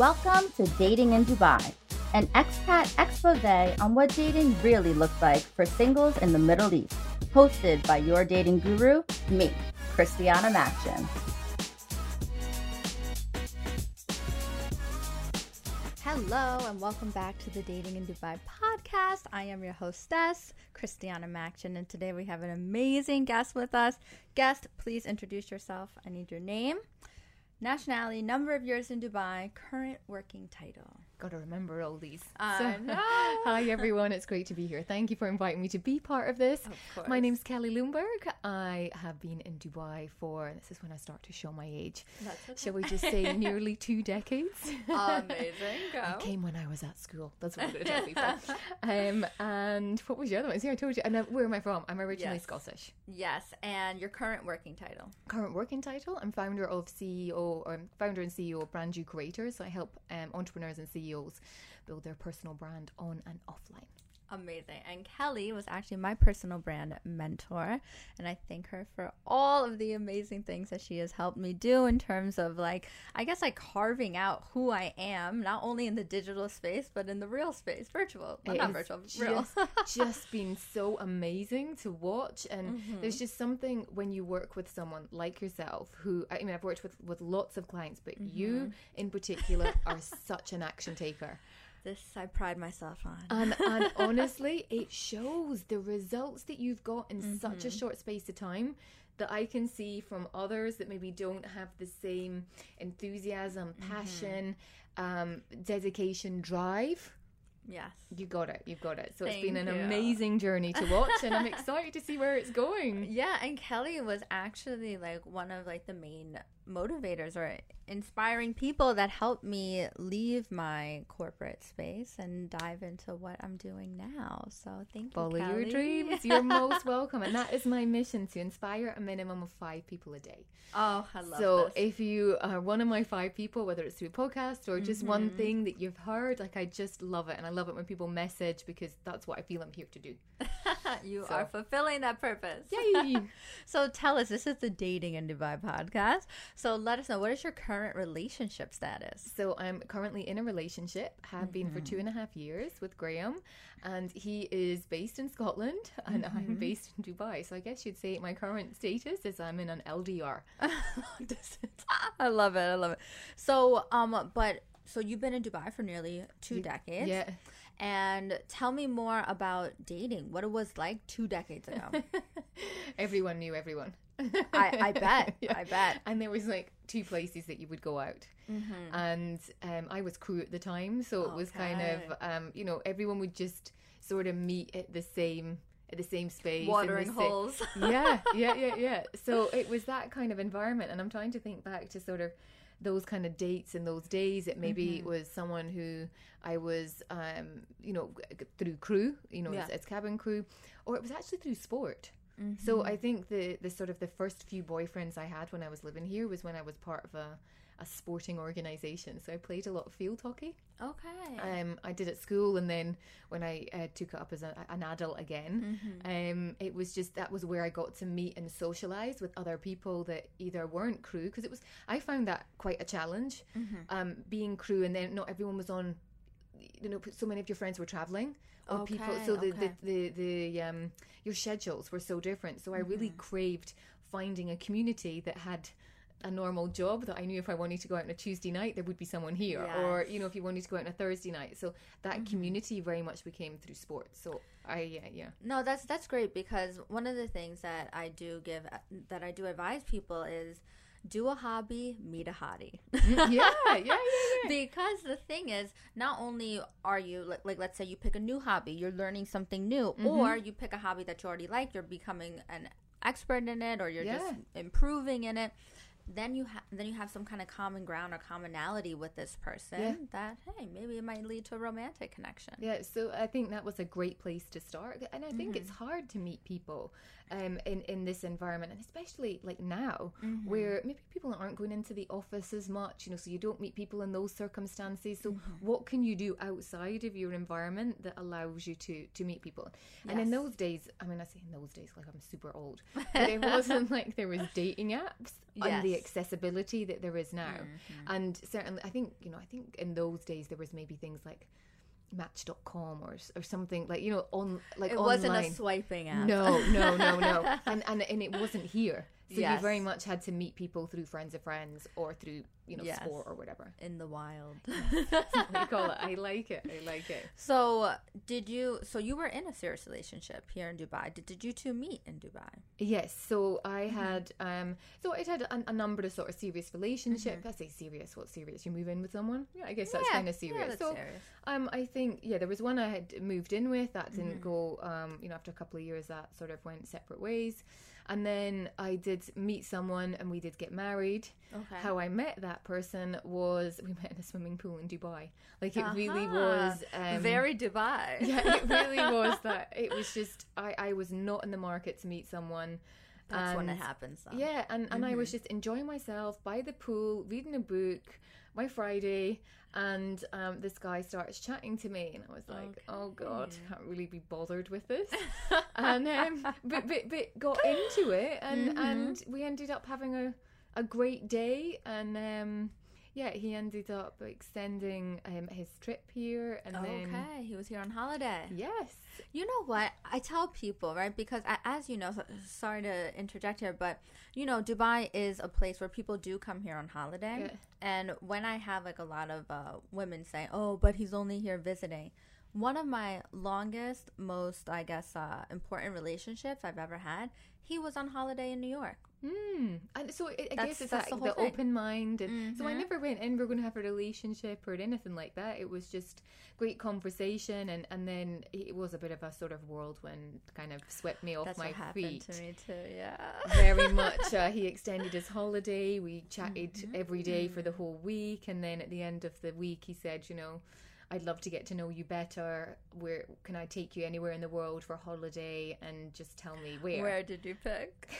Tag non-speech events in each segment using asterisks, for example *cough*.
Welcome to Dating in Dubai, an expat expose on what dating really looks like for singles in the Middle East. Hosted by your dating guru, me, Christiana Maction. Hello, and welcome back to the Dating in Dubai podcast. I am your hostess, Christiana Maction, and today we have an amazing guest with us. Guest, please introduce yourself. I need your name, nationality, number of years in Dubai, current working title. Got to remember all these. Know. *laughs* Hi everyone, it's great to be here. Thank you for inviting me to be part of this. Of. My name's Kelly Loomberg. I have been in Dubai for this is when I start to show my age. Okay. Shall we just say *laughs* nearly two decades? Amazing. *laughs* I came when I was at school. That's what I'm going to tell people. Um, and what was the other one? See, I told you. And uh, where am I from? I'm originally Yes. Scottish. Yes, and your current working title. Current working title: I'm founder of CEO, or founder and CEO of Brand New Creators. So I help um, entrepreneurs and CEOs build their personal brand on and offline. Amazing. And Kelly was actually my personal brand mentor. And I thank her for all of the amazing things that she has helped me do in terms of, like, I guess, like carving out who I am, not only in the digital space, but in the real space, virtual. Well, not virtual, real. just, *laughs* just been so amazing to watch and Mm-hmm. there's just something when you work with someone like yourself who i mean i've worked with with lots of clients but Mm-hmm. you in particular are such an action taker this I pride myself on. and and *laughs* honestly it shows the results that you've got in such Mm-hmm. a short space of time that I can see from others that maybe don't have the same enthusiasm, Mm-hmm. passion, um, dedication, drive. yes. You got it. You've got it. So it's been an you. amazing journey to watch, and I'm excited to see where it's going. *laughs* Yeah, and Kelly was actually like one of like the main motivators or inspiring people that helped me leave my corporate space and dive into what I'm doing now. So thank Follow you. Follow your dreams. You're most welcome, and that is my mission to inspire a minimum of five people a day. Oh, I love so this. if you are one of my five people, whether it's through a podcast or just one Mm-hmm. thing that you've heard, like I just love it, and I love it when people message because that's what I feel I'm here to do. *laughs* you so- are fulfilling that purpose. Yay! *laughs* So tell us, this is the Dating in Dubai podcast. So let us know what is your current relationship status? So I'm currently in a relationship, have been for two and a half years with Graham, and he is based in Scotland and I'm based in Dubai. So I guess you'd say my current status is I'm in an LDR. *laughs* *laughs* I love it. I love it. So, um, but so you've been in Dubai for nearly two decades. Yeah. And tell me more about dating. What it was like two decades ago. *laughs* everyone knew everyone. I, I *laughs* bet. Yeah. I bet. And there was like two places that you would go out. And um, I was crew at the time, so it was kind of um, you know everyone would just sort of meet at the same at the same space, Watering sa- holes. yeah, yeah, yeah, yeah. *laughs* So it was that kind of environment, and I'm trying to think back to sort of those kind of dates in those days. It maybe Mm-hmm. was someone who I was, um, you know, through crew, you know, Yeah. as, as cabin crew, or it was actually through sport. Mm-hmm. So I think the the sort of the first few boyfriends I had when I was living here was when I was part of a a sporting organization. So I played a lot of field hockey. Okay. Um, I did at school, and then when I uh, took it up as a, an adult again, um, it was just that was where I got to meet and socialize with other people that either weren't crew because it was I found that quite a challenge, um, being crew, and then not everyone was on. You know, so many of your friends were traveling, or people. So the, okay. the the the um, your schedules were so different. So I really craved finding a community that had a normal job that I knew if I wanted to go out on a Tuesday night, there would be someone here, or you know, if you wanted to go out on a Thursday night. So that community very much became through sports. So I, yeah, yeah, No, that's that's great because one of the things that I do give that I do advise people is do a hobby, meet a hottie. yeah, yeah, yeah, yeah. *laughs* because the thing is not only are you like, like let's say you pick a new hobby you're learning something new Mm-hmm. or you pick a hobby that you already like you're becoming an expert in it or you're just improving in it then you have then you have some kind of common ground or commonality with this person Yeah. that hey maybe it might lead to a romantic connection Yeah, so I think that was a great place to start, and I think it's mm-hmm. hard to meet people um, in in this environment, and especially like now, mm-hmm. where maybe people aren't going into the office as much, you know, so you don't meet people in those circumstances. So mm-hmm. what can you do outside of your environment that allows you to to meet people? And in those days, I mean, I say in those days like I'm super old, but it wasn't *laughs* like there was dating apps. and the Yes. Accessibility that there is now. Mhm. And certainly, I think you know, I think in those days there was maybe things like Match.com or or something like you know on like It online. wasn't a swiping app. No, no, no, no, *laughs* and and and it wasn't here. So Yes. you very much had to meet people through friends of friends or through you know Yes. sport or whatever. in the wild. *laughs* I *laughs* call it. I like it. I like it. so, did you? So you were in a serious relationship here in Dubai. Did, did you two meet in Dubai? Yes, so I Mm-hmm. had um so I had a, a number of sort of serious relationships. Mm-hmm. I say serious, what's serious? You move in with someone? Yeah, I guess that's kind of serious. Yeah, that's so serious. um I think yeah, there was one I had moved in with that didn't Mm-hmm. go um you know after a couple of years that sort of went separate ways. And then I did meet someone and we did get married. Okay. How I met that person was we met in a swimming pool in Dubai. Like it really was um, Very Dubai. *laughs* yeah, it really *laughs* was that. It was just I I was not in the market to meet someone. That's when it happens. Though. Yeah, and, and I was Mm-hmm. just enjoying myself by the pool, reading a book, my Friday, and um, this guy starts chatting to me, and I was like, "Oh God, can't really be bothered with this." *laughs* and um, but, but but got into it, and Mhm. and we ended up having a a great day, and um, yeah, he ended up extending um, his trip here, and then Okay, he was here on holiday. yes, You know what? I tell people, right? Because as you know, sorry to interject here, but you know, Dubai is a place where people do come here on holiday. Yeah. And when I have like a lot of uh, women say, "Oh, but he's only here visiting," one of my longest, most I guess uh, important relationships I've ever had, he was on holiday in New York. Hmm. And so I, I That's- guess it's that's that, the the, open mind, and so I Mhm. never went in. We're going to have a relationship or anything like that. It was just great conversation, and and then it was a bit of a sort of whirlwind, kind of swept me off That's my feet. to me too. Yeah. Very much. *laughs* Uh, he extended his holiday. We chatted Mm-hmm. every day for the whole week, and then at the end of the week, he said, "You know, I'd love to get to know you better. Where can I take you anywhere in the world for a holiday? And just tell me where." Where did you pick? *laughs*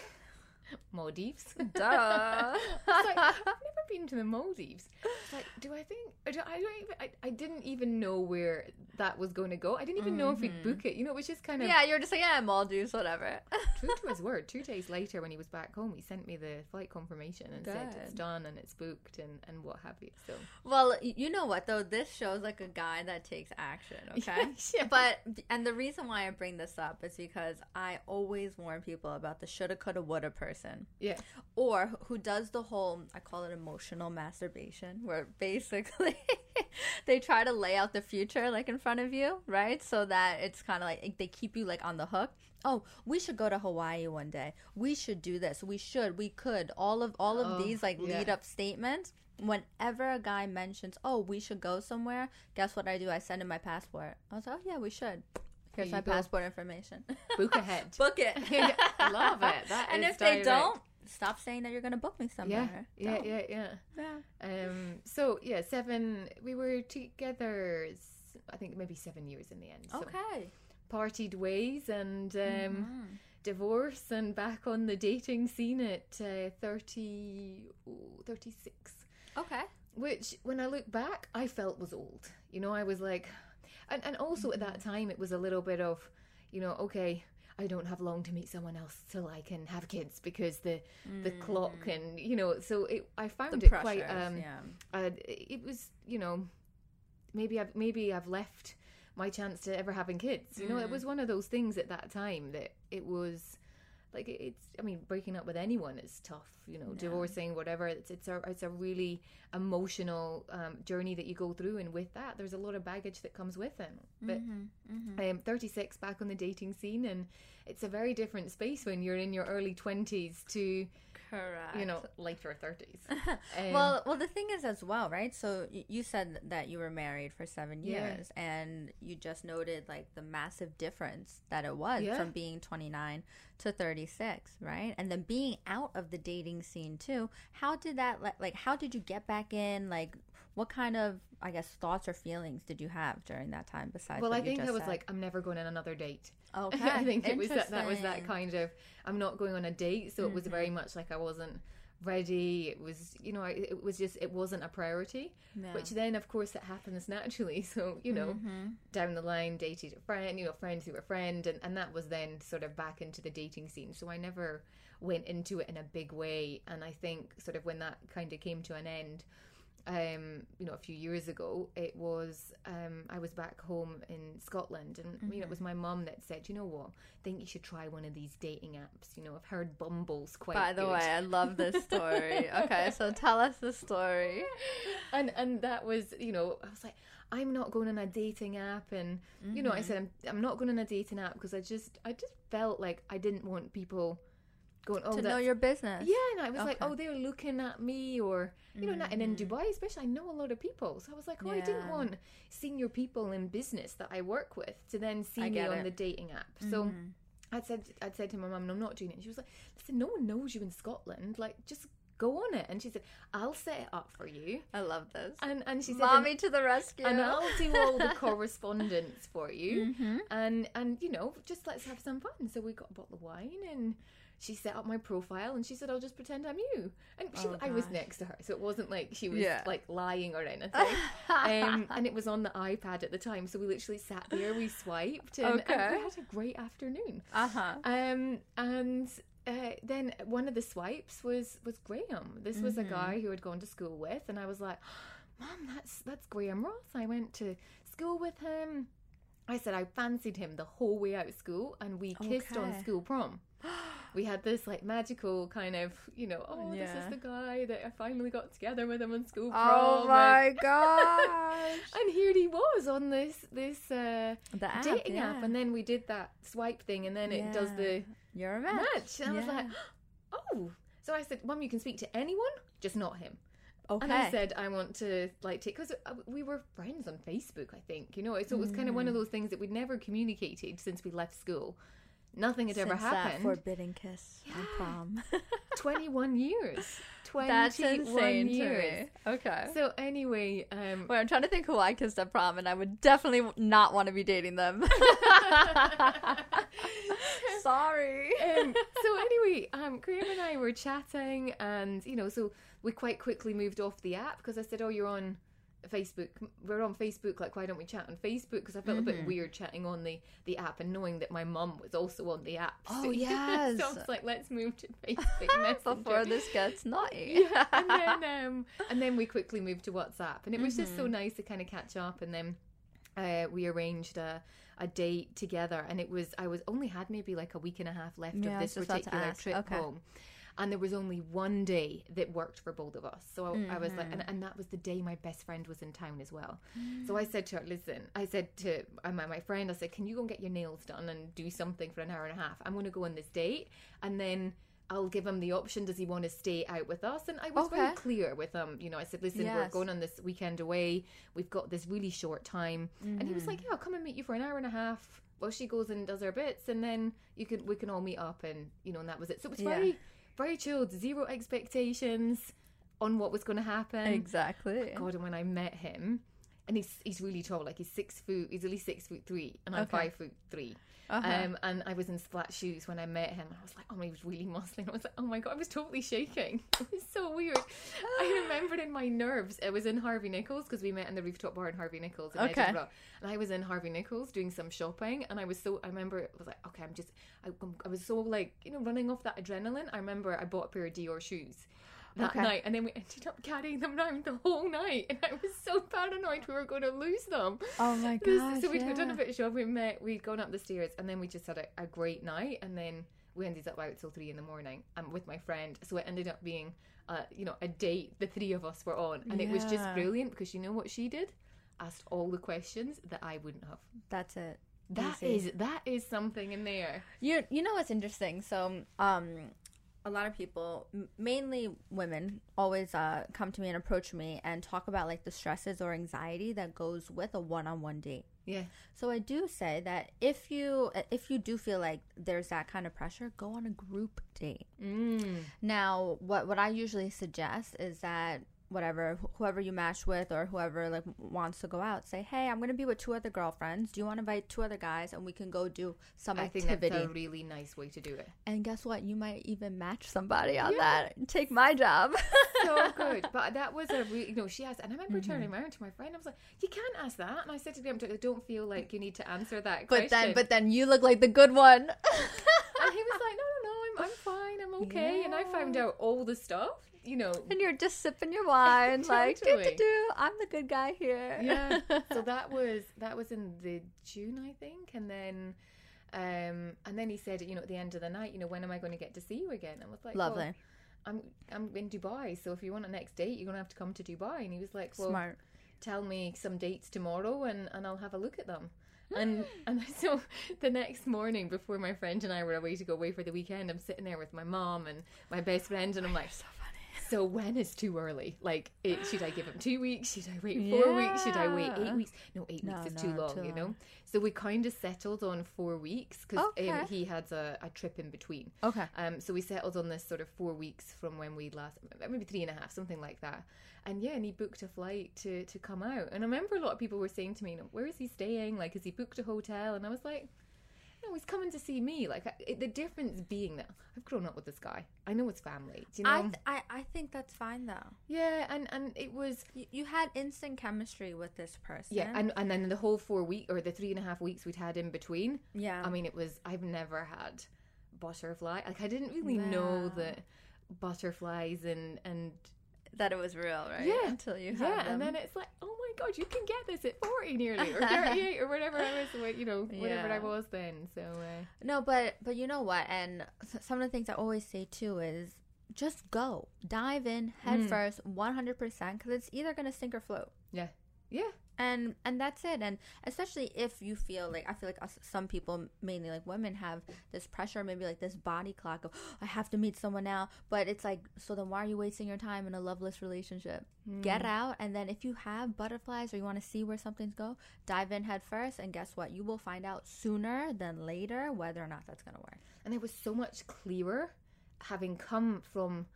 Maldives. *laughs* Duh. Like, I've never been to the Maldives. It's like, do I think? I don't, I don't even. I, I didn't even know where that was going to go. I didn't even know if we'd mm-hmm. book it. You know, was just kind of yeah, you were just like, yeah, Maldives, whatever. *laughs* true to his word. Two days later, when he was back home, he sent me the flight confirmation and said it's done and it's booked and and what have you. So Well, you know what though? This shows like a guy that takes action, *laughs* okay? Yeah. But and the reason why I bring this up is because I always warn people about the shoulda, coulda, woulda person, yeah, or who does the whole I call it emotional masturbation, where basically *laughs* they try to lay out the future like in front of you, right? So that it's kind of like they keep you like on the hook. Oh, we should go to Hawaii one day. We should do this. We should. We could. All of all of Oh, these like yeah. lead up statements. Whenever a guy mentions, "Oh, we should go somewhere," guess what I do? I send him my passport. I was like, "Oh yeah, we should." Here's my go. passport information. book *laughs* ahead. book it. *laughs* Love it. That and if they don't, stop saying that you're gonna book me somewhere. yeah, Don't. yeah, yeah. yeah. Um. So yeah, seven. We were together. I think maybe seven years in the end. So Okay. partied ways and um, Mhm. divorce and back on the dating scene at uh, 30, oh, 36. Okay. Which, when I look back, I felt was old. You know, I was like, and, and also at that time, it was a little bit of, you know, okay, I don't have long to meet someone else till I can have kids because the the clock and you know so it I found The it quite um yeah. uh, it was you know maybe I've maybe I've left my chance to ever having kids. You know it was one of those things at that time that it was like it's I mean breaking up with anyone is tough you know divorcing whatever it's it's a it's a really emotional um, journey that you go through and with that there's a lot of baggage that comes with it but Mm-hmm. I am 36 back on the dating scene and it's a very different space when you're in your early 20s to Correct. you know later 30s *laughs* Um, well, well, the thing is as well, right? So y- you said that you were married for seven Yeah. years, and you just noted like the massive difference that it was Yeah. from being 29 to 36, right? And then being out of the dating scene too. How did that like? How did you get back in? Like, what kind of I guess thoughts or feelings did you have during that time? Besides, well I think I was said? like I'm never going on another date *laughs* okay, I think it was that, that was that kind of I'm not going on a date so it was very Mm-hmm. much like I wasn't ready it was you know I, it was just it wasn't a priority Yeah. which then of course it happens naturally *laughs* so you know Mhm. down the line dated a friend you know friends who were friend and, and that was then sort of back into the dating scene so I never went into it in a big way. And I think sort of when that kind of came to an end, um, you know, a few years ago, it was um, I was back home in Scotland, and mm-hmm. you know, it was my mum that said, "You know what? I think you should try one of these dating apps." You know, I've heard Bumble's quite. By the good. way, I love this *laughs* story. okay, so tell us the story. And and that was, you know, I was like, I'm not going on a dating app, and mm-hmm. you know, I mm-hmm. said I'm I'm not going on a dating app because I just I just felt like I didn't want people going oh to know your business yeah and i was okay. like oh they're looking at me or you know mm-hmm. and in dubai especially i know a lot of people so i was like oh yeah. i didn't want senior people in business that i work with to then see me on the dating app mm-hmm. so i said i said to my mum no, i'm not doing it and she was like listen no one knows you in scotland like just go on it. And she said, I'll set it up for you. I love this. And and she said, Mommy to the rescue. And I'll do all the *laughs* correspondence for you. Mm-hmm. And and you know, just let's have some fun. So we got a bottle of wine and she set up my profile and she said, I'll just pretend I'm you. And she, oh, I was next to her, so it wasn't like she was yeah. like lying or anything. *laughs* um, and it was on the iPad at the time, so we literally sat there, we swiped, and, okay. and we had a great afternoon. Uh huh. Um, and uh, then one of the swipes was was Graham. This was mm-hmm. a guy who had gone to school with, and I was like, "Mom, that's that's Graham Ross." I went to school with him. I said I fancied him the whole way out of school, and we kissed okay. on school prom. We had this like magical kind of, you know, oh, yeah. this is the guy that I finally got together with him on school prom. Oh my and, *laughs* gosh! and here he was on this this uh, app, dating yeah. app, and then we did that swipe thing, and then yeah. it does the you're a match. match. And I was like, *gasps* oh. So I said, Mum, you can speak to anyone, just not him. Okay. And I said I want to like take because uh, we were friends on Facebook, I think. You know, so it was kind of one of mm. those things that we'd never communicated since we left school. Nothing had Since ever happened. That forbidden kiss yeah. on prom. *laughs* 21 years. 21 That's years. Okay. So anyway, um Wait, I'm trying to think who I kissed at prom and I would definitely not want to be dating them. *laughs* *laughs* Sorry. Um, so anyway, um Graham and I were chatting and you know, so we quite quickly moved off the app because I said, "Oh, you're on Facebook. We're on Facebook. Like, why don't we chat on Facebook? Because I felt mm-hmm. a bit mm-hmm. weird chatting on the the app and knowing that my mum was also on the app. Oh yes. *laughs* so I was like, let's move to *laughs* Facebook before this gets naughty. *laughs* yeah, and then um, and then we quickly moved to WhatsApp, and it was mm-hmm. just so mm-hmm. nice to kind of catch up. And then uh, we arranged a a date together, and it was I was only had maybe like a week and a half left yeah, of this particular trip okay. home and there was only one day that worked for both of us. So I, mm-hmm. I was like, and, mm-hmm. and, that was the day my best friend was in town as well. Mm. So I said to her, listen, I said to my, my friend, I said, can you go and get your nails done and do something for an hour and a half? I'm going to go on this date, and then. I'll give him the option. Does he want to stay out with us? And I was okay. very clear with him. You know, I said, "Listen, yes. we're going on this weekend away. We've got this really short time." Mm-hmm. And he was like, mm-hmm. "Yeah, I'll come and meet you for an hour and a half." Well, she goes and does her bits, and then you can we can all meet up, and you know, and that was it. So it was yeah. very very chilled, zero expectations on what was going to happen. Exactly. God, and when I met him, and he's he's really tall, like he's six foot, he's at least six foot three, and I'm okay. five foot 3 uh-huh. Um, and I was in flat shoes when I met him. I was like, oh, he was really muscling. *laughs* I was like, oh my god, I was totally shaking. *laughs* It was so weird. I remembered in my nerves. It was in Harvey Nichols because we met in the rooftop bar in Harvey Nichols in okay. Edinburgh, and I was in Harvey Nichols doing some shopping, and I was so. I remember it was like, okay, I'm just. I, I was so like, you know, running off that adrenaline. I remember I bought a pair of Dior shoes that okay. night, and then we ended up carrying them around the whole night, and I was so paranoid we were going to lose them. Oh my god! So we'd yeah. done a bit of we met, we'd gone up the stairs, and then we just had a, a great night, and then we ended up out till three in the morning. I'm with my friend, so it ended up being, uh, you know, a date the three of us were on, and yeah. it was just brilliant because you know what she did? Asked all the questions that I wouldn't have. That's it. That Easy. is that is something in there. You you know what's interesting? So um a lot of people, mainly women, always uh, come to me and approach me and talk about like the stresses or anxiety that goes with a one-on-one date. Yeah. So I do say that if you if you do feel like there's that kind of pressure, go on a group date. Mm. Now, what what I usually suggest is that whatever whoever you match with or whoever like wants to go out say hey i'm going to be with two other girlfriends do you want to invite two other guys and we can go do some I activity think that's a really nice way to do it and guess what you might even match somebody on yeah. that take my job *laughs* so *laughs* good. But that was a really, you know, she asked, and I remember turning mm-hmm. around to my friend. I was like, "You can't ask that." And I said to him, "I don't feel like you need to answer that But question." then, but then you look like the good one. *laughs* and he was like, "No, no, no, I'm, fine. I'm okay." And I found out all the stuff, you know. and you're just sipping your wine, *laughs* like do do do. I'm the good guy here. yeah so *laughs* that was that was in the june i think and then um and then he said you know at the end of the night you know when am i going to get to see you again And i was like well, Lovely, i'm i'm in dubai so if you want a next date you're going to have to come to dubai and he was like well smart. tell me some dates tomorrow and and i'll have a look at them and and *laughs* so the next morning before my friend and i were away to go away for the weekend i'm sitting there with my mom and my best friend and i'm like So when is too early? Like, it, should I give him two weeks? Should I wait four weeks? Should I wait eight weeks? No, eight No, weeks is no, too long, too you know. long. So we kind of settled on four weeks because Okay. um, he had a, a trip in between. Okay. Um, so we settled on this sort of four weeks from when we last, maybe three and a half, something like that. And yeah, and he booked a flight to to come out. And I remember a lot of people were saying to me, "Where is he staying? Like, has he booked a hotel?" And I was like. No, he's coming to see me. Like it, the difference being that I've grown up with this guy. I know his family. Do you know? I, th- I I think that's fine though. yeah, and and it was You, you had instant chemistry with this person. Yeah, and and then the whole four week or the three and a half weeks we'd had in between. yeah. I mean, it was I've never had butterfly. Like I didn't really know Wow. that butterflies and and that it was real, right? Yeah, Until you had yeah, them. and then it's like oh my god, you can get this at forty nearly or *laughs* thirty eight or whatever I was, you know, whatever I was then. So uh, No, but but you know what? And some of the things I always say too is just go, dive in head Mm. first, one hundred percent, because it's either gonna sink or float. yeah, yeah, and and that's it. And especially if you feel like i feel like us, some people mainly like women have this pressure maybe like this body clock of i have to meet someone now. But it's like so then why are you wasting your time in a loveless relationship? Hmm. get out. And then if you have butterflies or you want to see where something's go dive in head first. And guess what? You will find out sooner than later whether or not that's gonna work. And it was so much clearer having come from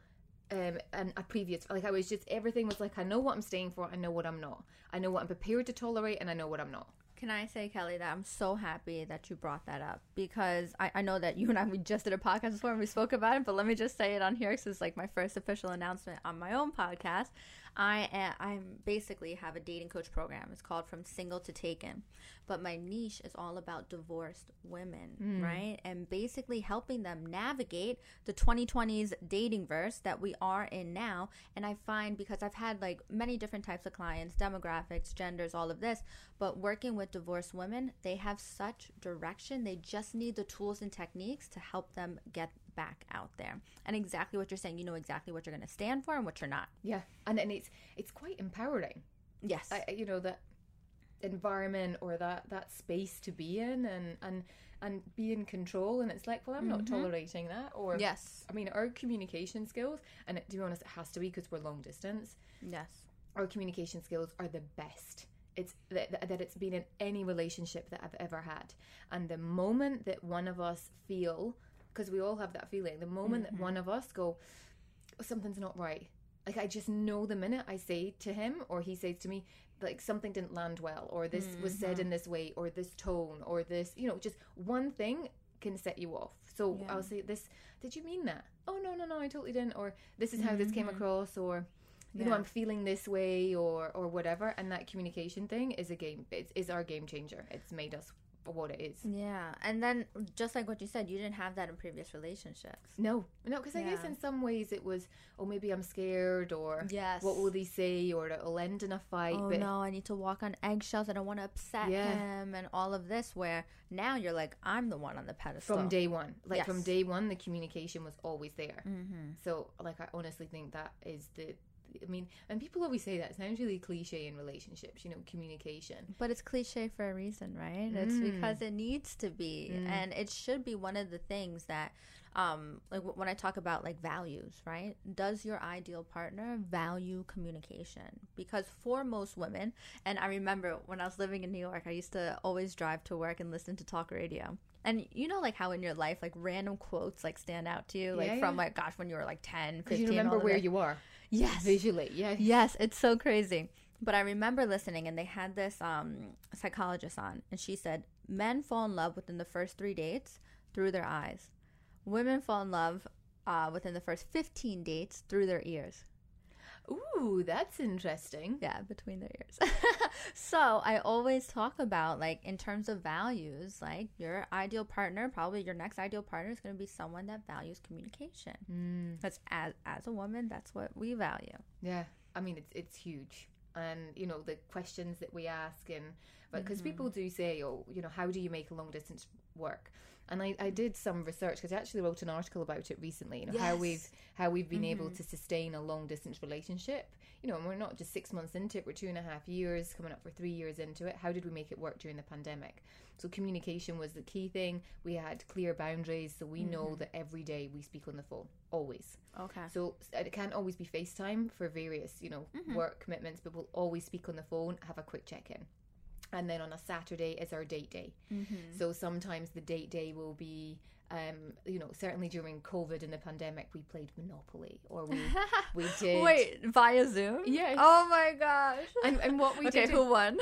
um an, a previous like I was just everything was like I know what I'm staying for I know what I'm not. I know what I'm prepared to tolerate and I know what I'm not. Can I say, Kelly, that I'm so happy that you brought that up? Because I, I know that you and I we just did a podcast before and we spoke about it, but let me just say it on here because it's like my first official announcement on my own podcast. I am, I'm basically have a dating coach program. It's called From Single to Taken, but my niche is all about divorced women, mm. right? And basically helping them navigate the 2020s dating verse that we are in now. And I find because I've had like many different types of clients, demographics, genders, all of this, but working with divorced women, they have such direction. They just need the tools and techniques to help them get back out there. And exactly what you're saying, you know exactly what you're going to stand for and what you're not. yeah and and it's it's quite empowering Yes. I, you know that environment or that that space to be in and and and be in control and it's like well i'm not mm-hmm. tolerating that or yes. i mean our communication skills and it, to be honest it has to be because we're long distance Yes. our communication skills are the best it's that- that it's been in any relationship that i've ever had and the moment that one of us feel because we all have that feeling. The moment that mm-hmm. one of us go "Oh, something's not right like i just know the minute i say to him or he says to me like something didn't land well or this was said in mm-hmm. this way or this tone or this you know just one thing can set you off. So Yeah. i'll say this did you mean that? Oh no no no i totally didn't or this is how this came mm-hmm. across or you know i'm feeling this way or or whatever. And that communication thing is a game it's is our game changer. It's made us what it is Yeah. And then just like what you said, you didn't have that in previous relationships. no no because i guess in some ways it was oh maybe i'm scared or Yes. what will they say or it'll end in a fight Oh but no, I need to walk on eggshells. I don't want to upset Yeah. him and all of this. Where now you're like, I'm the one on the pedestal. from day one like from day one the communication was always there Mm-hmm. so like i honestly think that is the i mean and people always say that it sounds really cliche in relationships you know communication But it's cliche for a reason, right? It's Mm. because it needs to be, and it should be one of the things that, um, like w- when I talk about like values, right? Does your ideal partner value communication? Because for most women, and I remember when I was living in New York, I used to always drive to work and listen to talk radio. And you know, like how in your life, like random quotes like stand out to you, like Yeah, from like gosh, when you were like 10, 15, because you remember where you are yes, visually yeah Yes, it's so crazy. But I remember listening, and they had this um, psychologist on, and she said men fall in love within the first three dates through their eyes. Women fall in love uh, within the first 15 dates through their ears. Ooh, that's interesting. Yeah, between their ears. *laughs* so I always talk about like in terms of values, like your ideal partner, probably your next ideal partner is going to be someone that values communication. Mm. Because as as a woman, that's what we value. Yeah, I mean it's it's huge, and you know the questions that we ask, and because people do say, oh, you know, how do you make a long distance work? And I, I did some research because I actually wrote an article about it recently. You know how we've how we've been able mm-hmm. to sustain a long distance relationship. You know, and we're not just six months into it; we're two and a half years, coming up for three years into it. How did we make it work during the pandemic? So communication was the key thing. We had clear boundaries, so we know mm-hmm. that every day we speak on the phone, always. Okay. So it can't always be FaceTime for various, you know, mm-hmm. work commitments, but we'll always speak on the phone, have a quick check in. And then on a Saturday is our date day. So sometimes the date day will be, um, you know, certainly during COVID and the pandemic, we played Monopoly or we *laughs* we did. Wait, via Zoom? Yes. Oh my gosh. And, and what we okay, did who won?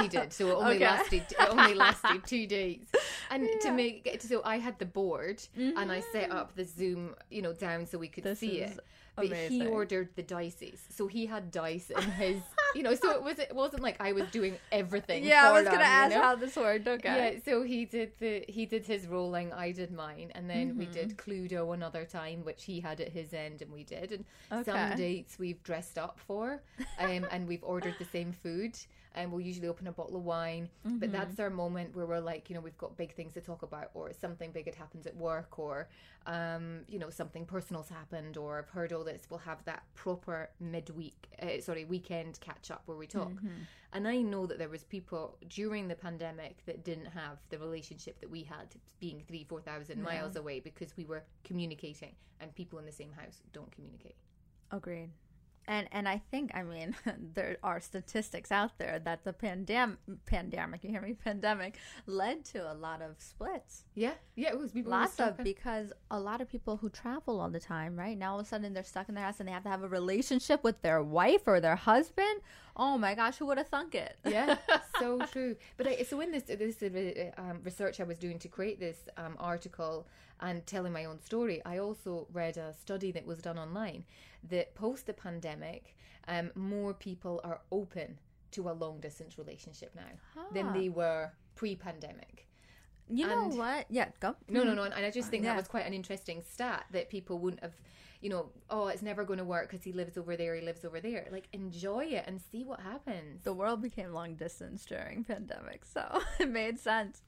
he did so it only Okay. lasted it only lasted two *laughs* days and to Yeah. make it so i had the board and i set up the zoom you know down so we could This see it but he ordered the dices so he had dice in his *laughs* you know so it was it wasn't like i was doing everything yeah, I was gonna them, you ask know? how this worked. Okay. Yeah, so he did the he did his rolling, I did mine, and then we did Mm-hmm. Cluedo another time, which he had at his end, and we did. And Okay. some dates we've dressed up for, um, and we've ordered the same food, and we'll usually open a bottle of wine. Mm-hmm. But that's our moment where we're like, you know, we've got big things to talk about, or something big had happens at work, or um, you know, something personal's happened, or I've heard all this. We'll have that proper midweek, uh, sorry, weekend catch up where we talk. And I know that there was people during the pandemic that didn't have the relationship that we had, being three, four thousand miles away, because we were communicating, and people in the same house don't communicate. Agreed. And and I think I mean *laughs* there are statistics out there that the pandemic pandemic you hear me *laughs* pandemic led to a lot of splits. Yeah, yeah, it was people. Lots of because a lot of people who travel all the time, right? Now all of a sudden they're stuck in their house and they have to have a relationship with their wife or their husband. Oh my gosh, who would have thunk it? yeah, *laughs* so true. But I, so in this this uh, um, research I was doing to create this um, article and telling my own story, I also read a study that was done online that post the pandemic, um, more people are open to a long distance relationship now than Ah. they were pre-pandemic. You know what? Yeah, go. No, no, no. And I just think Yeah. that was quite an interesting stat that people wouldn't have, you know, oh, it's never going to work because he lives over there, he lives over there. Like, enjoy it and see what happens. the world became long distance during *laughs* pandemic so *laughs* it made sense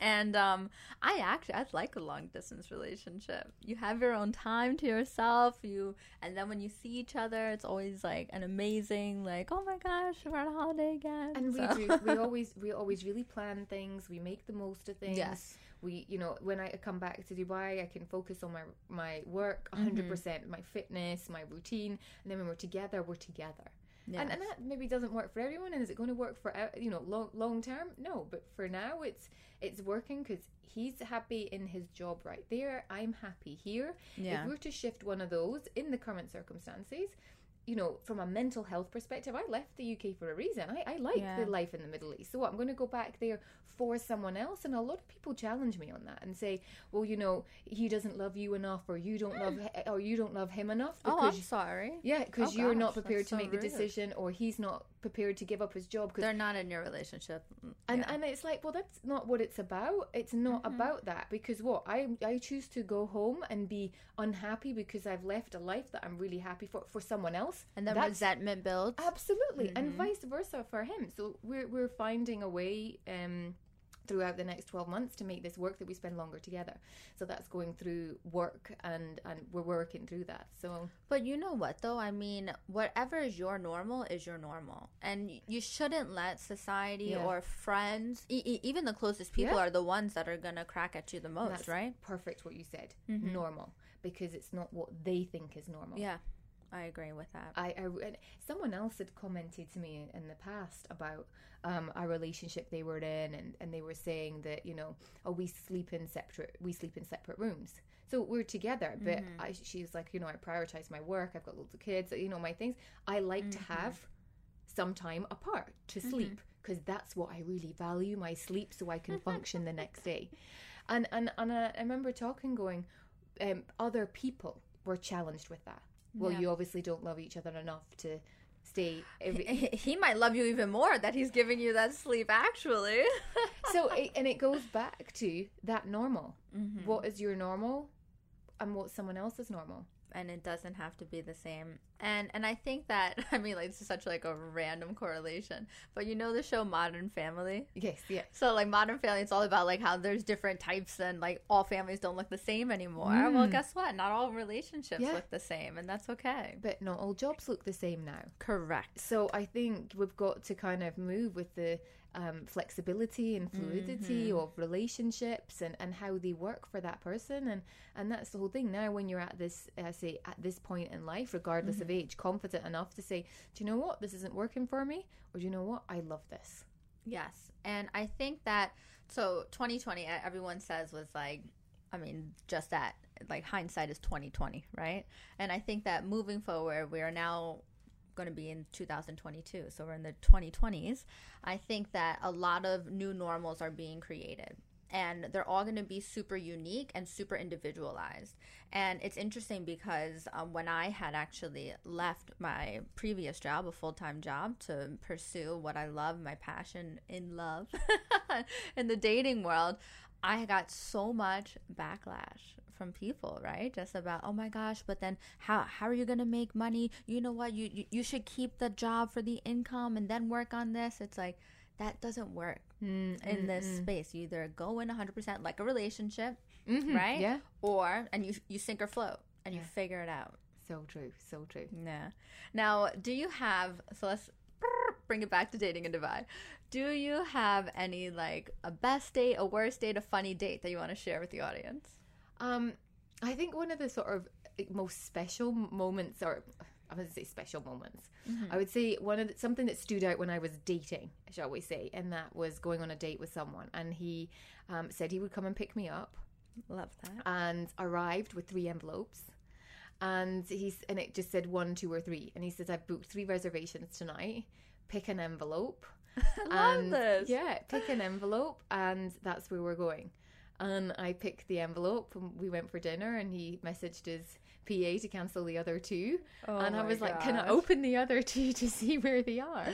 and um i actually i like a long distance relationship you have your own time to yourself you and then when you see each other it's always like an amazing like oh my gosh we're on a holiday again and So- we do. We *laughs* always, we always really plan things. We make the most of things. Yes. We, you know, when I come back to Dubai, I can focus on my my work, Mm-hmm. 100 percent, my fitness, my routine, and then when we're together, we're together. And, Yes. and that maybe doesn't work for everyone. And is it going to work for uh, you know long long term? No, but for now, it's it's working because he's happy in his job right there. I'm happy here. Yeah. If we're to shift one of those in the current circumstances, you know, from a mental health perspective, I left the UK for a reason. I, I like Yeah. the life in the Middle East. So what, I'm going to go back there for someone else. And a lot of people challenge me on that and say, well, you know, he doesn't love you enough, or you don't love, or you don't love him enough oh i'm sorry yeah, because Oh, you're gosh, not prepared to so make the decision, or he's not prepared to give up his job. Because they're not in your relationship Mm, and yeah. and it's like, well, that's not what it's about. It's not Mm-hmm. about that because what I I choose to go home and be unhappy because I've left a life that I'm really happy for for someone else, and then resentment builds absolutely, and Mhm. vice versa for him. So we're we're finding a way. um throughout the next 12 months to make this work that we spend longer together so that's going through work and and we're working through that so But you know what, though? I mean, whatever is your normal is your normal. And you shouldn't let society Yeah. or friends, e- even the closest people, Yeah. are the ones that are going to crack at you the most, that's right? perfect what you said Mhm. normal because it's not what they think is normal Yeah, I agree with that. I, I someone else had commented to me in the past about um, a relationship they were in, and, and they were saying that you know, oh, we sleep in separate, we sleep in separate rooms. So we're together, but Mm-hmm. I, she was like, you know, I prioritize my work. I've got loads of kids, you know, my things. I like to Mm-hmm. have some time apart to sleep because that's what I really value my sleep, so I can function the next day. And and and I, I remember talking, going, um, other people were challenged with that well, Yeah. you obviously don't love each other enough to stay. Every, he, he might love you even more that he's giving you that sleep actually *laughs* so, it, and it goes back to that normal. Mhm. What is your normal, and what someone else's normal? And it doesn't have to be the same and and i think that *laughs* i mean like this is such like a random correlation but you know the show modern family Yes, yeah. so like modern family it's all about like how there's different types and like all families don't look the same anymore well Mm. guess what not all relationships Yeah. look the same and that's okay But not all jobs look the same now. correct So I think we've got to kind of move with the um, flexibility and fluidity Mhm. of relationships and, and how they work for that person. And, and that's the whole thing. Now, when you're at this, uh, say, at this point in life, regardless of age, confident enough to say, do you know what? This isn't working for me. Or do you know what? I love this. Yes. And I think that so 2020 e- everyone says was like I mean just that like hindsight is 2020, right? And I think that moving forward we are now going to be in 2022. So we're in the 2020s. I think that a lot of new normals are being created and they're all going to be super unique and super individualized. And it's interesting because um, when I had actually left my previous job, a full time job, to pursue what I love, my passion in love *laughs* in the dating world, I got so much backlash from people, right? Just about, oh my gosh, but then how how are you gonna make money? You know what? You you, you should keep the job for the income and then work on this. It's like that doesn't work mm, in mm, this mm. space. You either go in 100% like a relationship, Mhm. right? Yeah. Or and you you sink or float and you figure it out. So true. So true. Yeah. Now, do you have so let's bring it back to dating in Dubai. Do you have any like a best date, a worst date, a funny date that you want to share with the audience? Um, I think one of the sort of most special moments, or I wouldn't say special moments, I would say one of the, something that stood out when I was dating, shall we say, and that was going on a date with someone, and he um, said he would come and pick me up, Love that. and arrived with three envelopes. And he's and it just said one, two, or three. And he says, I've booked three reservations tonight. Pick an envelope. *laughs* I love and this. yeah, pick an envelope, and that's where we're going. And I picked the envelope, and we went for dinner. And he messaged his PA to cancel the other two. Oh and I was like, "Can I open the other two to *laughs* see where they are?"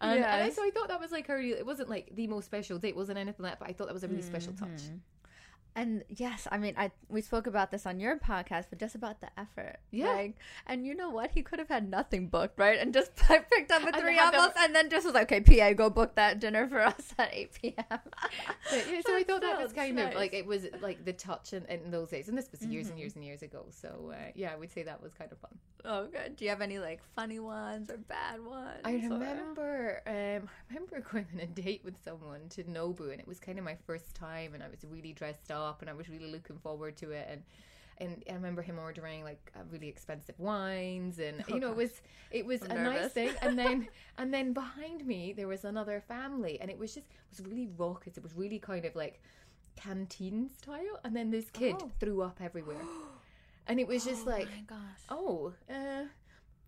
And, and I, so I thought that was like a really, it wasn't like the most special date, wasn't anything like that, but I thought that was a really special touch. Mm-hmm. And yes, I mean, I we spoke about this on your podcast, but just about the effort. Yeah. Like, and you know what? He could have had nothing booked, right? And just *laughs* picked up And three envelopes, and then just was like, "Okay, PA, go book that dinner for *laughs* us at eight p.m." But, yeah, so *laughs* I thought that was kind nice. of like it was like the touch in, in those days, and this was years Mm-hmm. and years and years ago. So uh, yeah, I would say that was kind of fun. Oh, good. Do you have any like funny ones or bad ones? I or- remember, um, I remember going on a date with someone to Nobu, and it was kind of my first time, and I was really dressed up, and I was really looking forward to it, and. And I remember him ordering like uh, really expensive wines, and you know it *laughs* was it was I'm a nice thing. And then *laughs* and then behind me there was another family, and it was just it was really raucous. It was really kind of like canteen style. And then this kid Oh. threw up everywhere, *gasps* and it was just oh like my gosh. oh, uh,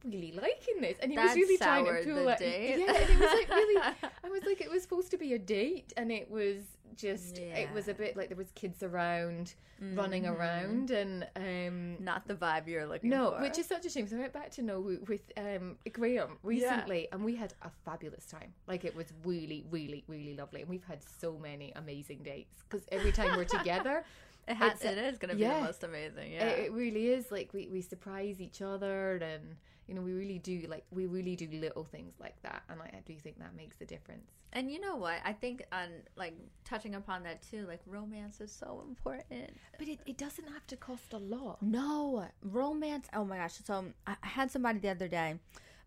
really liking this. And he That was really trying to pull it. Yeah, and it was like really, *laughs* I was like, it was supposed to be a date, and it was just, it was a bit like there was kids around, running Mhm. around, and um. Not the vibe you're looking No, for. which is such a shame. So I went back to Nobu with um, Graham recently, and we had a fabulous time. Like it was really, really, really lovely, and we've had so many amazing dates because every time we're together, *laughs* it, has, it's- it is going to be yeah. the most amazing. Yeah. it, it really is like we, we surprise each other and you know we really do like we really do little things like that and I, I do think that makes a difference And you know what? I think on like touching upon that too, like romance is so important. but it, it doesn't have to cost a lot No, romance. Oh my gosh. So I I had somebody the other day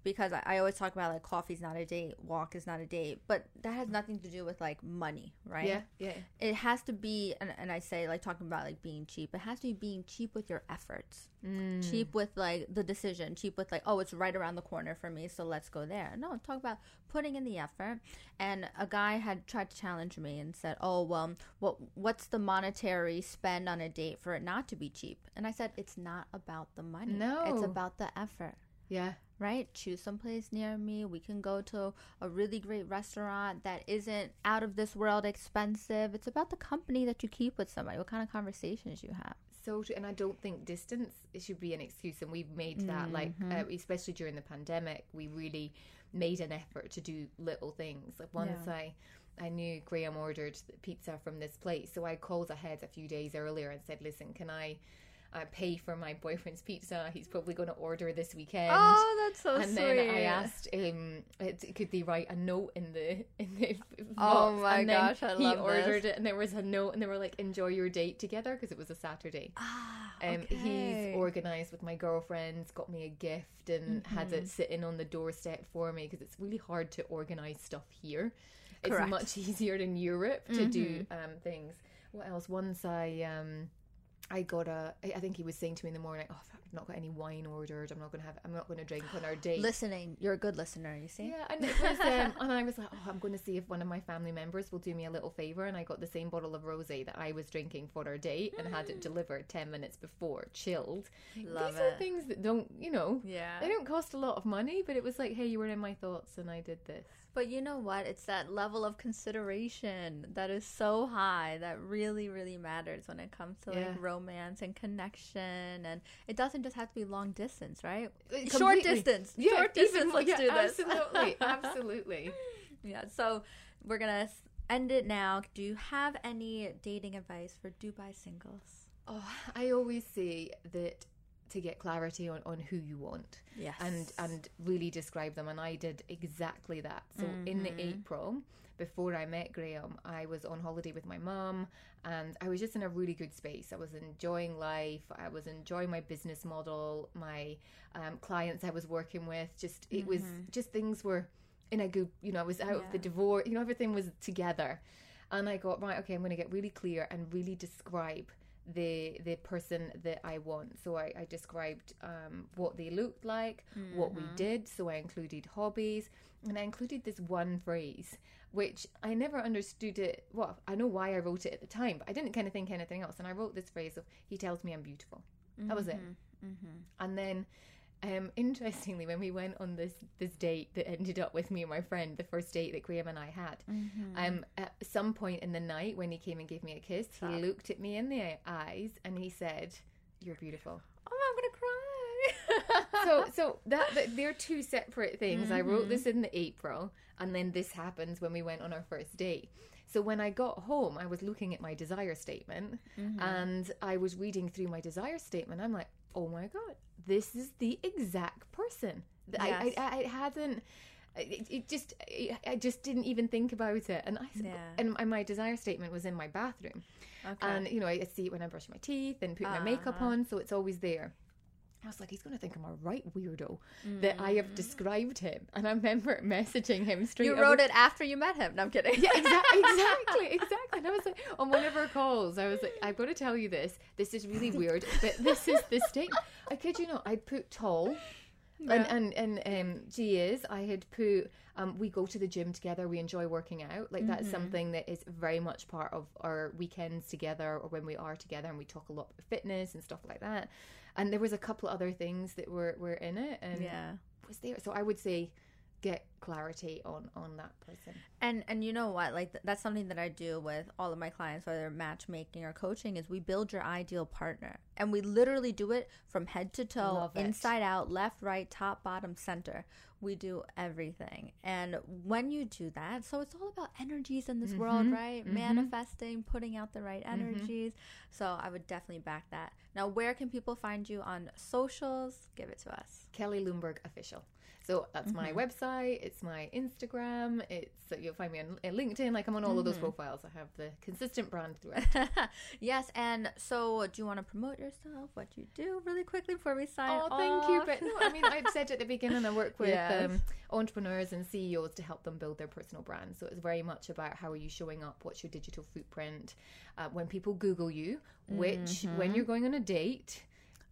because I, I always talk about like coffee's not a date, walk is not a date, but that has nothing to do with like money, right? yeah yeah. It has to be, and, and I say like talking about like being cheap, it has to be being cheap with your efforts. Mm. cheap with like the decision cheap with like oh it's right around the corner for me so let's go there. No talk about putting in the effort. And a guy had tried to challenge me and said oh well what what's the monetary spend on a date for it not to be cheap? And i said it's not about the money. No, it's about the effort. Yeah right? Choose someplace near me. We can go to a really great restaurant that isn't out of this world expensive. It's about the company that you keep with somebody, what kind of conversations you have. so. And I don't think distance should be an excuse. And we've made that like, Mm-hmm. uh, especially during the pandemic, we really made an effort to do little things. Like once Yeah. I. I knew Graham ordered pizza from this place, so I called ahead a few days earlier and said, "Listen, can I uh, pay for my boyfriend's pizza? He's probably going to order this weekend." Oh, that's so and sweet. then I asked him, it, could they write a note in the in the Oh box? my and then gosh, I he ordered this. it, and there was a note, and they were like, "Enjoy your date together," because it was a Saturday. Ah, Um, okay. He's organized with my girlfriends, got me a gift, and had Mm-hmm. it sitting on the doorstep for me because it's really hard to organize stuff here. Correct. It's much *laughs* easier in Europe to do Mm-hmm. um, things. What else? Once I um, I got a. I think he was saying to me in the morning, "Oh, I've not got any wine ordered. I'm not gonna have. I'm not gonna drink on our *sighs* date." Listening, you're a good listener. You see. Yeah, and it was, um, and I was like, oh, I'm going to see if one of my family members will do me a little favor, and I got the same bottle of rosé that I was drinking for our date, and had it delivered ten minutes before, chilled. Love These are things that don't, you know, Yeah. they don't cost a lot of money, but it was like, hey, you were in my thoughts, and I did this. But you know what? It's that level of consideration that is so high that really, really matters when it comes to Yeah. like romance and connection. And it doesn't just have to be long distance, right? Uh, Short distance. Yeah, Short even distance. more- Let's yeah, do this. Absolutely, *laughs* absolutely. yeah. So we're going to end it now. Do you have any dating advice for Dubai singles? Oh, I always say that to get clarity on, on who you want. Yes. and and really describe them and I did exactly that. So in the Mm-hmm. April before I met Graham, I was on holiday with my mum and I was just in a really good space. I was enjoying life. I was enjoying my business model, my um, clients I was working with. Just it was just things were in a good, you know, I was out of the Mm-hmm. Divorce, you know, everything was together. And I got right, okay, I'm going to get really clear and really describe the the person that I want. So I, I described um, what they looked like, what we mm-hmm. did. So I included hobbies, and I included this one phrase, which I never understood it. Well, I know why I wrote it at the time, but I didn't kind of think anything else. And I wrote this phrase of "He tells me I'm beautiful." That was it. Mm-hmm. Mm-hmm. And then, um, interestingly, when we went on this this date that ended up with me and my friend, the first date that Graham and I had, um, at some point in the night when he came and gave me a kiss, he looked at me in the eyes and he said, "You're beautiful." Oh, I'm going to cry. *laughs* *laughs* so so that, that they're two separate things. I wrote this in the April, and then this happens when we went on our first date. So when I got home, I was looking at my desire statement, and I was reading through my desire statement. I'm like, oh my god, this is the exact person. I, Yes. I, I, I hadn't. It, it just, I just didn't even think about it, and I, Yeah. and, my desire statement was in my bathroom, Okay. and you know I see it when I'm brushing my teeth and put my makeup Uh-huh. on, so it's always there. I was like, he's going to think I'm a right weirdo that I have described him. And I remember *laughs* messaging him straight. you wrote was- it after you met him. No, I'm kidding. Yeah, exactly, *laughs* exactly, exactly. And I was like, on one of our calls, I was like, I've got to tell you this. This is really weird, but this is the statement. I kid you not. I put tall. And and and um, she is. I had put. Um, we go to the gym together. We enjoy working out. Like that's something that is very much part of our weekends together, or when we are together, and we talk a lot about fitness and stuff like that. And there was a couple other things that were were in it, and Yeah. was there. So I would say, get clarity on on that person. And and you know what? Like th- that's something that I do with all of my clients, whether matchmaking or coaching, is we build your ideal partner, and we literally do it from head to toe, inside out, left, right, top, bottom, center. We do everything, and when you do that, so it's all about energies in this world, mm-hmm. right? Mm-hmm. Manifesting, putting out the right mm-hmm. energies. So I would definitely back that. Now, where can people find you on socials? Give it to us. Kelly Loomberg official. So that's my website. It's my Instagram. It's you'll find me on, LinkedIn. Like I'm on all of those profiles. I have the consistent brand throughout. *laughs* yes, and so do you want to promote yourself? What you do, really quickly before we sign off? oh, thank you. But no, I mean, I've said at the beginning, I work *laughs* with Yes. um, entrepreneurs and CEOs to help them build their personal brand. So it's very much about how are you showing up? What's your digital footprint? Uh, when people Google you, which when you're going on a date.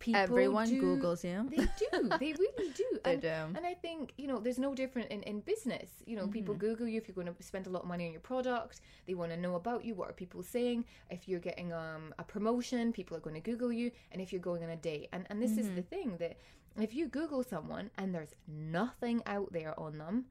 People Everyone do- Googles you. They do. They really do. *laughs* They and, do. And I think, you know, there's no different in, in business. You know, people mm-hmm. Google you if you're going to spend a lot of money on your product. They want to know about you. What are people saying? If you're getting um, a promotion, people are going to Google you. And if you're going on a date. And, and this is the mm-hmm. thing that if you Google someone and there's nothing out there on them,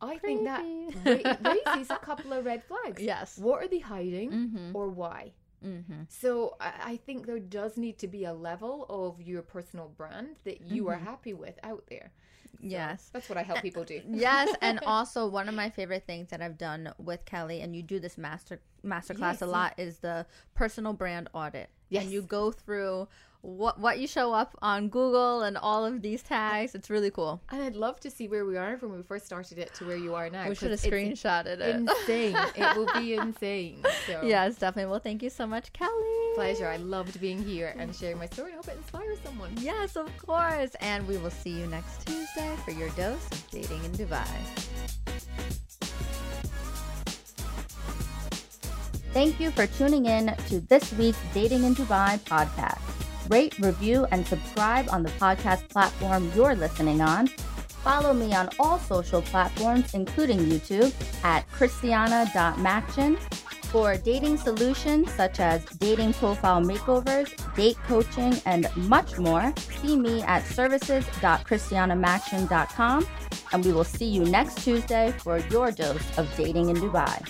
I think that *laughs* raises a couple of red flags. Yes. What are they hiding mm-hmm. or why? Mm-hmm. So I, think there does need to be a level of your personal brand that you mm-hmm. are happy with out there. So yes. That's what I help people do. *laughs* yes. And *laughs* also one of my favorite things that I've done with Kelly, and you do this master masterclass yes, a lot, is the personal brand audit. Yes. And you go through what what you show up on Google and all of these tags. It's really cool. And I'd love to see where we are from when we first started it to where you are now. We should have screenshotted it. Insane. *laughs* it will be insane. So. *laughs* Yes, definitely. Well, thank you so much, Kelly. Pleasure. I loved being here and sharing my story. I hope it inspires someone. Yes, of course. And we will see you next Tuesday for your dose of dating in Dubai. Thank you for tuning in to this week's Dating in Dubai podcast. Rate, review, and subscribe on the podcast platform you're listening on. Follow me on all social platforms, including YouTube, at christiana.machin. For dating solutions such as dating profile makeovers, date coaching, and much more, see me at services.christianamachin.com. And we will see you next Tuesday for your dose of dating in Dubai.